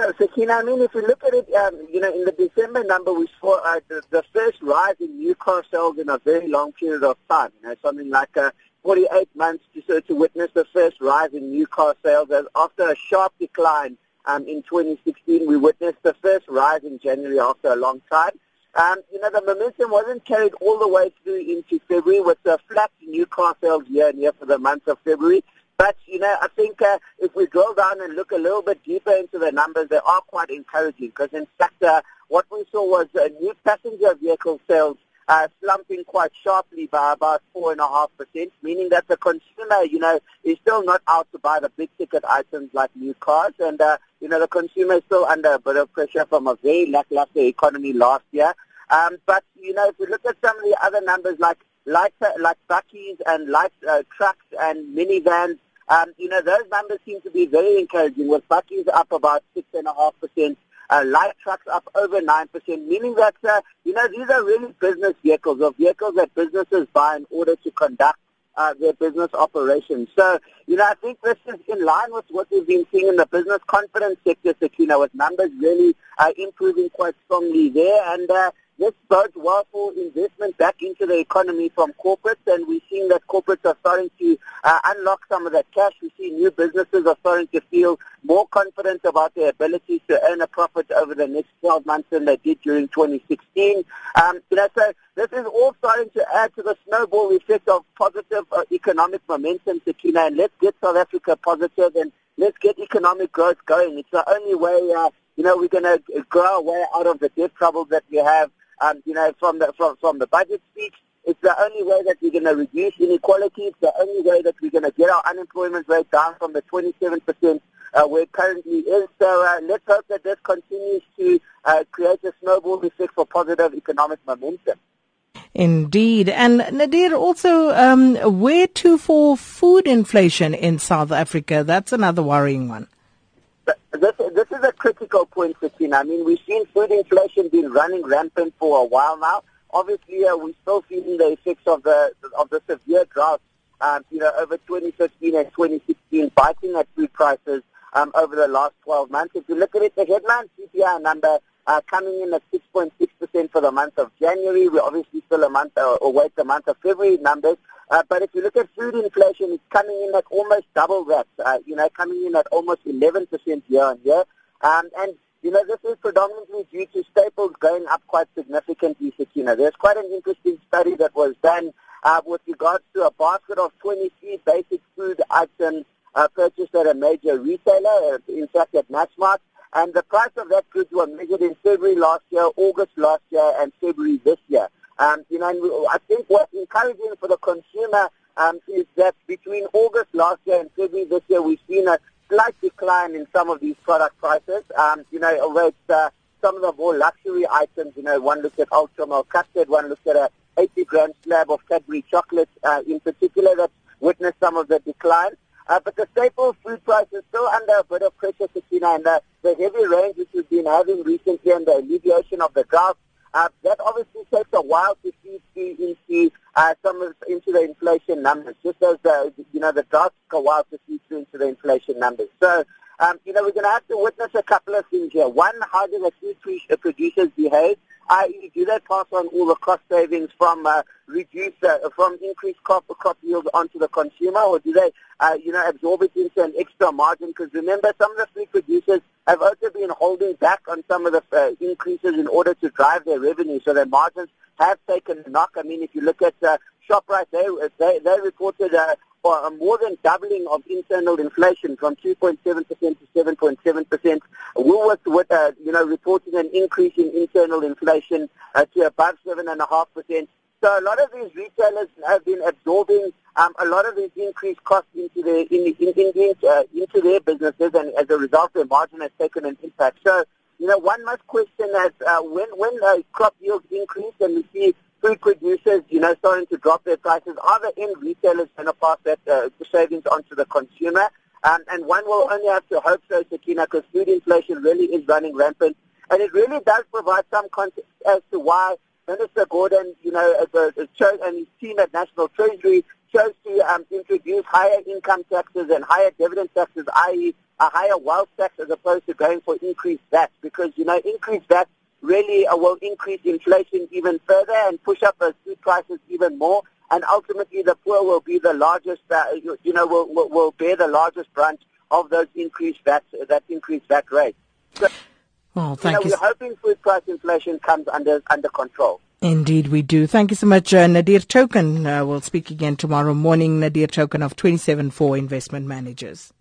Yeah, Sakina, I mean, if you look at it, um, you know, in the December number, we saw uh, the, the first rise in new car sales in a very long period of time. You know, something like uh, 48 months to, so to witness the first rise in new car sales. As after a sharp decline um, in 2016, we witnessed the first rise in January after a long time. Um, you know, the momentum wasn't carried all the way through into February with the flat new car sales year and year for the month of February. But, you know, I think uh, if we drill down and look a little bit deeper into the numbers, they are quite encouraging because, in fact, uh, what we saw was uh, new passenger vehicle sales uh, slumping quite sharply by about 4.5%, meaning that the consumer, you know, is still not out to buy the big-ticket items like new cars. And, uh, you know, the consumer is still under a bit of pressure from a very lackluster economy last year. Um, but, you know, if we look at some of the other numbers like light, like bakkies and light uh, trucks and minivans, um, you know, those numbers seem to be very encouraging with bakkies up about 6.5%, uh, light trucks up over 9%, meaning that, uh, you know, these are really business vehicles or vehicles that businesses buy in order to conduct uh, their business operations. So, you know, I think this is in line with what we've been seeing in the business confidence sector, Sakina, with numbers really uh, improving quite strongly there. And, uh, well for investment back into the economy from corporates, and we're seeing that corporates are starting to uh, unlock some of that cash. We see new businesses are starting to feel more confident about their ability to earn a profit over the next 12 months than they did during 2016. Um, you know, so this is all starting to add to the snowball effect of positive uh, economic momentum, Sakina, and let's get South Africa positive and let's get economic growth going. It's the only way, uh, you know, we're going to grow our way out of the debt trouble that we have um, you know, from the from from the budget speech. It's the only way that we're going to reduce inequality. It's the only way that we're going to get our unemployment rate down from the 27% uh, where it currently is. So uh, let's hope that this continues to uh, create a snowball effect for positive economic momentum. Indeed. And Nadir, also, um, where to for food inflation in South Africa? That's another worrying one this, this is a critical point, Christina. I mean, we've seen food inflation been running rampant for a while now. Obviously, uh, we're still feeling the effects of the of the severe drought, um, you know, over 2015 and 2016, biting at food prices um, over the last 12 months. If you look at it, the headline CPI number uh, coming in at 6.6% for the month of January. We're obviously still a month uh, await the month of February numbers. Uh, but if you look at food inflation, it's coming in at almost double that, uh, you know, coming in at almost 11% year on year. Um, and, you know, this is predominantly due to staples going up quite significantly, Sakina. There's quite an interesting study that was done uh, with regards to a basket of 23 basic food items uh, purchased at a major retailer, uh, in fact at Massmart. And the price of that goods were measured in February last year, August last year, and February this year. Um, you know, and I think what's encouraging for the consumer um, is that between August last year and February this year, we've seen a slight decline in some of these product prices. Um, you know, although it's uh, some of the more luxury items, you know, one looks at Ultra Mel Custard, one looks at a 80 gram slab of Cadbury chocolate uh, in particular that witnessed some of the decline. Uh, but the staple food price is still under a bit of pressure, Christina, and the, the heavy rains which we've been having recently and the alleviation of the drought uh, that obviously while to through into uh, some of, into the inflation numbers, just as the, you know the drought took a while to feed through into the inflation numbers. So, um, you know, we're going to have to witness a couple of things here. One, how do the food uh, producers behave? i.e., do they pass on all the cost savings from uh, reduce uh, from increased crop crop yields onto the consumer, or do they, uh, you know, absorb it into an extra margin? Because remember, some of the food producers have also been holding back on some of the uh, increases in order to drive their revenue, so their margins have taken a knock. I mean, if you look at uh, Shoprite, they they, they reported uh, for a more than doubling of internal inflation from 2.7% to 7.7%. Woolworths, with, uh, you know, reporting an increase in internal inflation uh, to above 7.5%. So a lot of these retailers have been absorbing um, a lot of these increased costs into their in, in, in, uh, into their businesses, and as a result, their margin has taken an impact. So, you know, one must question that uh, when when uh, crop yields increase and we see food producers, you know, starting to drop their prices, are the end retailers going to pass that uh, savings on to the consumer? Um, and one will only have to hope so, Sakina, because food inflation really is running rampant. And it really does provide some context as to why Minister Gordhan, you know, as a, as and his team at National Treasury chose to um, introduce higher income taxes and higher dividend taxes, i.e. a higher wealth tax as opposed to going for increased VAT because, you know, increased VAT really uh, will increase inflation even further and push up those food prices even more. And ultimately, the poor will be the largest, uh, you, know, will, will, will bear the largest brunt of those increased VAT, that increased VAT rate. Well, thank you. Know, you. We're hoping food price inflation comes under under control. Indeed, we do. Thank you so much, uh, Nadir Thokan. Uh, we'll speak again tomorrow morning. Nadir Thokan of 27 4 Investment Managers.